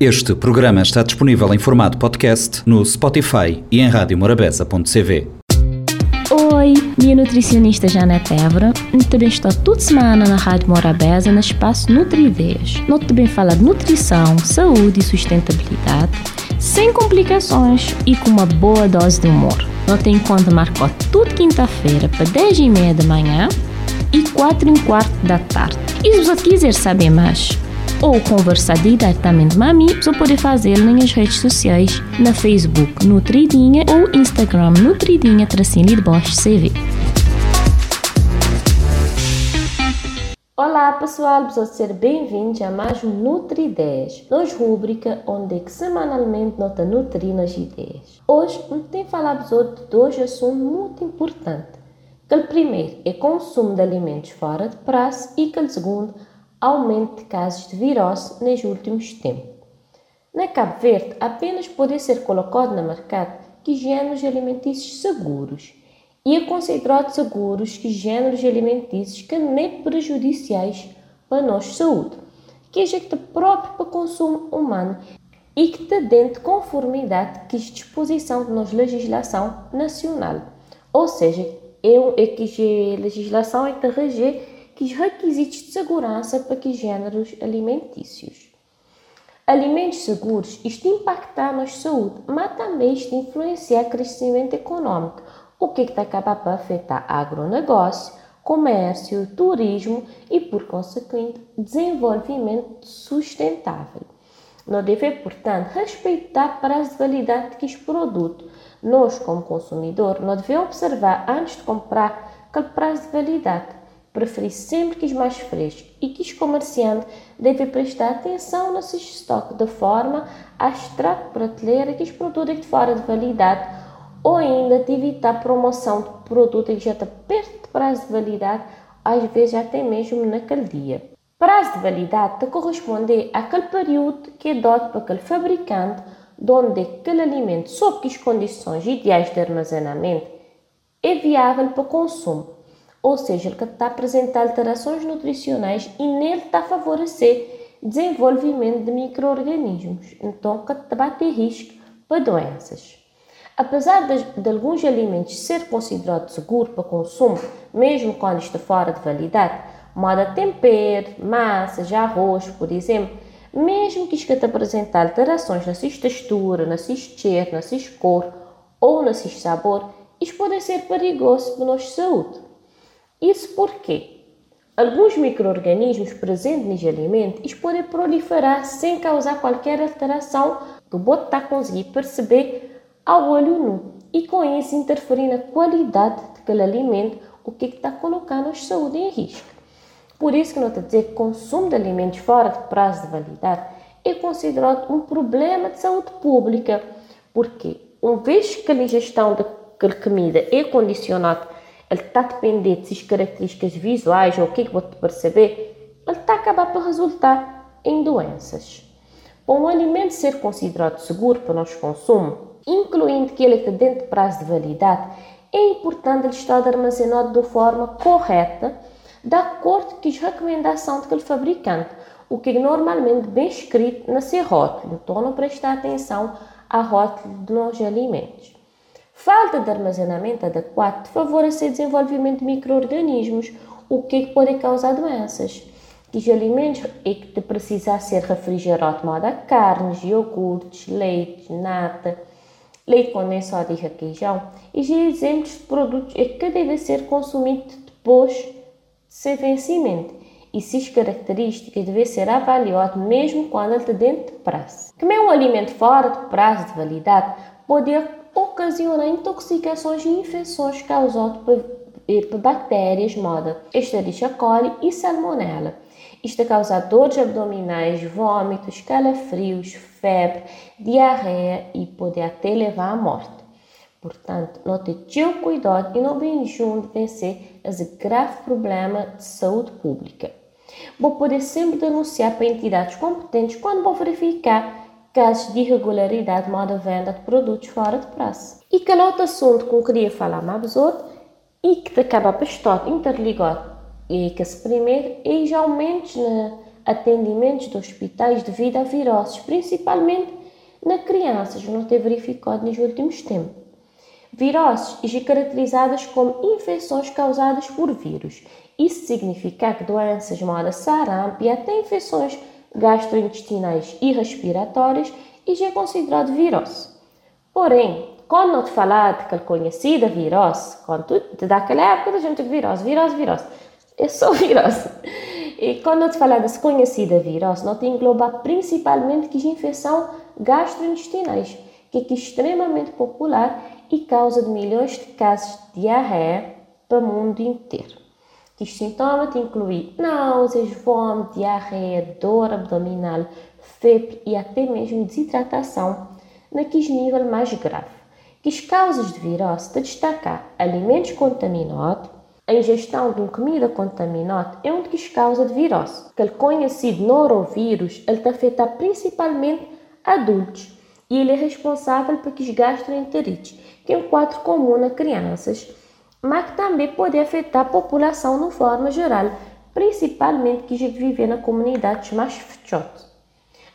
Este programa está disponível em formato podcast no Spotify e em radiomorabeza.cv. Oi, minha nutricionista Janete Évora. Também estou toda semana na Rádio Morabeza no espaço Nutrideias. Nós também fala de nutrição, saúde e sustentabilidade, sem complicações e com uma boa dose de humor. Nós tem conta marcou toda quinta-feira para 10 e meia da manhã e 4 e quarto da tarde. E se você quiser saber mais, ou conversar diretamente comigo, você pode fazer nas redes sociais, na Facebook Nutridinha ou Instagram Nutridinha Tracinho de Bosch CV. Olá pessoal, vocês ser bem-vindos a mais um Nutri 10, nossa rubrica onde é que semanalmente nota nutrir nas ideias. Hoje tem falar de dois assuntos muito importantes. Que o primeiro é consumo de alimentos fora de prazo e que o segundo aumento de casos de virose nos últimos tempos. Na Cabo Verde, apenas pode ser colocado no mercado que géneros alimentícios seguros e é considerado seguros que géneros alimentícios que nem prejudiciais para a nossa saúde, que é próprio para consumo humano e que está dentro de conformidade com a disposição da nossa legislação nacional. Ou seja, é, é que a legislação é que os requisitos de segurança para que géneros alimentícios. Alimentos seguros, isto impacta a nossa saúde, mas também isto influencia o crescimento econômico, o que está acaba por afetar agronegócio, comércio, turismo e, por consequente, desenvolvimento sustentável. Não deve, portanto, respeitar prazo de validade que este produto. Nós, como consumidor, não devemos observar antes de comprar aquele prazo de validade preferir sempre que os mais frescos e que os comerciantes devem prestar atenção no seu estoque de forma a extrair prateleira que os produtos de fora de validade ou ainda de evitar promoção de produto que já está perto de prazo de validade, às vezes até mesmo naquele dia. Prazo de validade corresponde àquele período que é dado para aquele fabricante onde aquele alimento, sob as condições ideais de armazenamento, é viável para consumo ou seja, ele está a apresentar alterações nutricionais e nele está a favorecer desenvolvimento de micro-organismos, então que está ter risco para doenças. Apesar de, de, alguns alimentos ser considerados seguros para consumo, mesmo quando está fora de validade, moda tempero, massas, arroz, por exemplo, mesmo que isto apresentar alterações na sua textura, na sua cheiro, na sua cor ou na sua sabor, isso pode ser perigoso para a nossa saúde. Isso porque alguns micro-organismos presentes nos alimentos podem proliferar sem causar qualquer alteração que o boto está a conseguir perceber ao olho nu e com isso interferir na qualidade daquele alimento, o que está colocando a saúde em risco. Por isso que não está a dizer que o consumo de alimentos fora de prazo de validade é considerado um problema de saúde pública, porque uma vez que a ingestão daquela comida é condicionada ele está dependente de características visuais ou o que é que vou perceber, ele está a acabar por resultar em doenças. Para um alimento ser considerado seguro para o nosso consumo, incluindo que ele está dentro de prazo de validade, é importante ele estar armazenado de forma correta, de acordo com as recomendações daquele fabricante, o que é normalmente bem escrito na seu rótulo. Então, não prestar atenção à rótulo dos alimentos. Falta de armazenamento adequado favorece o desenvolvimento de micro-organismos, o que, é que pode causar doenças. Os alimentos é que precisar ser refrigerado, modo a carnes, iogurtes, leite, nata, leite condensado e requeijão. E já exemplos de produtos é que devem ser consumidos depois de seu vencimento. E suas características devem ser avaliadas mesmo quando ele está dentro de prazo. Comer um alimento fora de prazo de validade pode ocasiona intoxicações e infecções causadas por, bactérias moda Escherichia coli e Salmonella. Isto causa dores abdominais, vômitos, calafrios, febre, diarreia e pode até levar à morte. Portanto, não ter cuidado e não vem junto vencer esse grave problema de saúde pública. Vou poder sempre denunciar para entidades competentes quando vou verificar casos de irregularidade na venda de produtos fora de prazo. E que outro assunto que eu queria falar mais outro e que acaba por estar interligado e que se primeiro é os aumentos na atendimentos de hospitais devido a viroses, principalmente na crianças, não ter verificado nos últimos tempos. Viroses e caracterizadas como infecções causadas por vírus. Isso significa que doenças como sarampo e até infecções gastrointestinais e respiratórias e já é considerado virose. Porém, quando não te falar daquela conhecida virose, quando tu, daquela época a gente virose, virose, virose, é só virose. E quando eu te falar dessa conhecida virose, não te engloba principalmente que infecção gastrointestinais, que é extremamente popular e causa de milhões de casos de diarreia para o mundo inteiro. Os sintomas incluem náuseas, vômito, diarreia, dor abdominal, febre e até mesmo desidratação, naqueles nível mais grave. Que as causas de virose de destacar alimentos contaminados, a ingestão de uma comida contaminada é uma das causas de virose. Aquele conhecido norovírus, ele afeta principalmente adultos e ele é responsável por que gastroenterites, que é um quadro comum nas crianças, mas que também pode afetar a população de forma geral, principalmente que vivem na comunidades mais fechotas.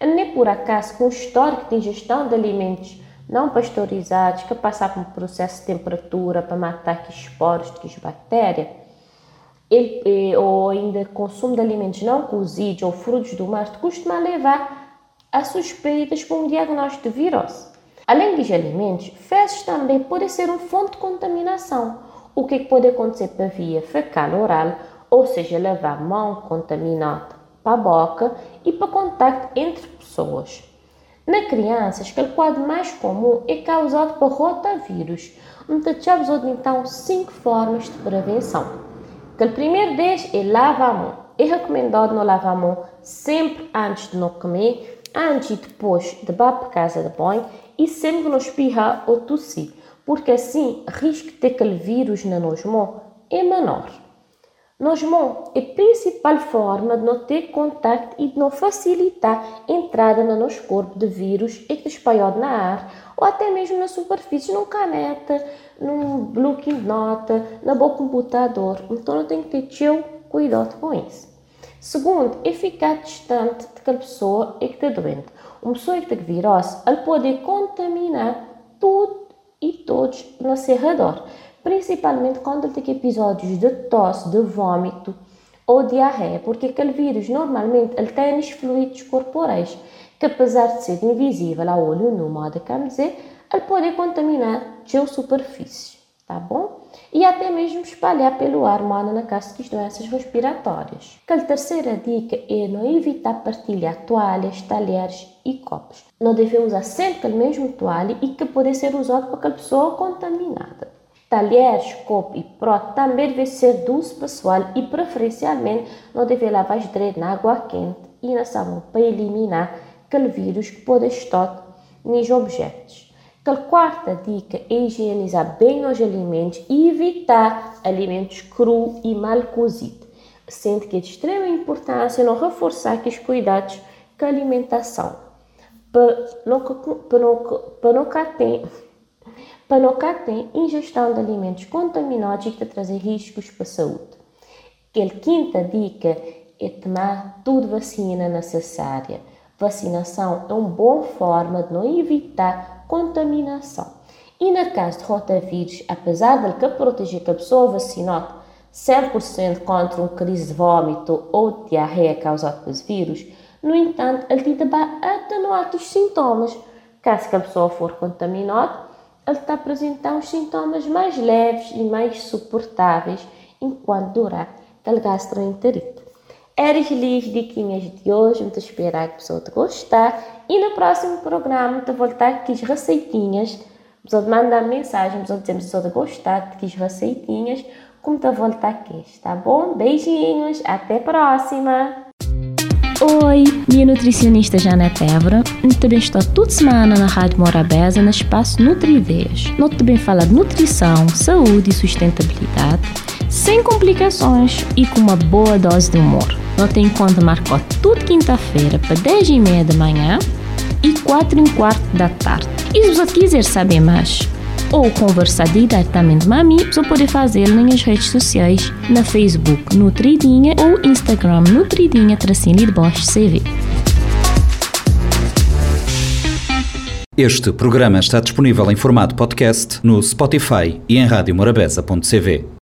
Não é por acaso que um histórico de ingestão de alimentos não pasteurizados que passar por um processo de temperatura para matar que esporos, que bactérias, ele, eh, ou ainda consumo de alimentos não cozidos ou frutos do mar, costuma levar a suspeitas por um diagnóstico de virose. Além dos alimentos, fezes também podem ser uma fonte de contaminação, o que pode acontecer para via fecal oral, ou seja, levar mão contaminada para a boca e para contacto entre pessoas. Na crianças, o quadro mais comum é causado por rotavírus, onde temos então cinco formas de prevenção. O primeiro deles é lavar a mão. É recomendado não lavar a mão sempre antes de não comer, antes e depois de bater casa de banho e sempre que não espirrar ou tossir, porque assim o risco aquele vírus na nossa mão é menor. Nos mãos é a principal forma de não ter contato e de não facilitar a entrada no nosso corpo de vírus e que espalhado na ar ou até mesmo na superfície, num caneta, num bloco de nota, na boa computador. Então não tem que ter cuidado com isso. Segundo, é ficar distante daquela pessoa que está doente. Uma pessoa que tem virose, ele pode contaminar tudo e todos no seu redor principalmente quando ele tem episódios de tosse, de vômito ou diarreia, porque aquele vírus normalmente ele tem os fluidos corporais, que apesar de ser invisível a olho nu, modo que dizer, ele pode contaminar a superfície, tá bom? E até mesmo espalhar pelo ar, casa das doenças respiratórias. A terceira dica é não evitar partilhar toalhas, talheres e copos. Não deve usar sempre o mesmo toalha e que pode ser usado por aquela pessoa contaminada. Talheres, copo e prato também devem ser do uso pessoal e preferencialmente não devem lavar na água quente e na sabão para eliminar aquele vírus que pode estar nos objetos. A quarta dica é higienizar bem os alimentos e evitar alimentos cru e mal cozidos, sendo que é de extrema importância não reforçar os cuidados com a alimentação para não, para não, para não ter Panocar tem ingestão de alimentos contaminados que trazem riscos para a saúde. A quinta dica é tomar tudo vacina necessária. Vacinação é uma boa forma de não evitar contaminação. E no caso de rotavírus, apesar de que proteger a pessoa vacinada 100% contra uma crise de vômito ou diarreia causada pelos vírus, no entanto, ele tenta atenuar os sintomas. Caso a pessoa for contaminada, ele está a apresentar os sintomas mais leves e mais suportáveis enquanto durar aquela gastroenterite. Eres lias diquinhas de hoje, muito esperar que a pessoa te gostar e no próximo programa te voltar com as receitinhas, pessoa mandar mensagem, pessoa dizer se te gostar de as receitinhas, como te voltar aqui, tá bom? Beijinhos, até a próxima! Oi, minha nutricionista Janete Évora. Também estou toda semana na Rádio Morabeza, no espaço Nutrideias. Nós também fala de nutrição, saúde e sustentabilidade, sem complicações e com uma boa dose de humor. Nós tem conta marcou toda quinta-feira para 10 e meia da manhã e 4 e quarto da tarde. E se você quiser saber mais, ou conversar diretamente com a mim, você pode fazer nas redes sociais, na Facebook Nutridinha ou Instagram Nutridinha Tracinho de Bosch CV. Este programa está disponível em formato podcast no Spotify e em radiomorabeza.cv.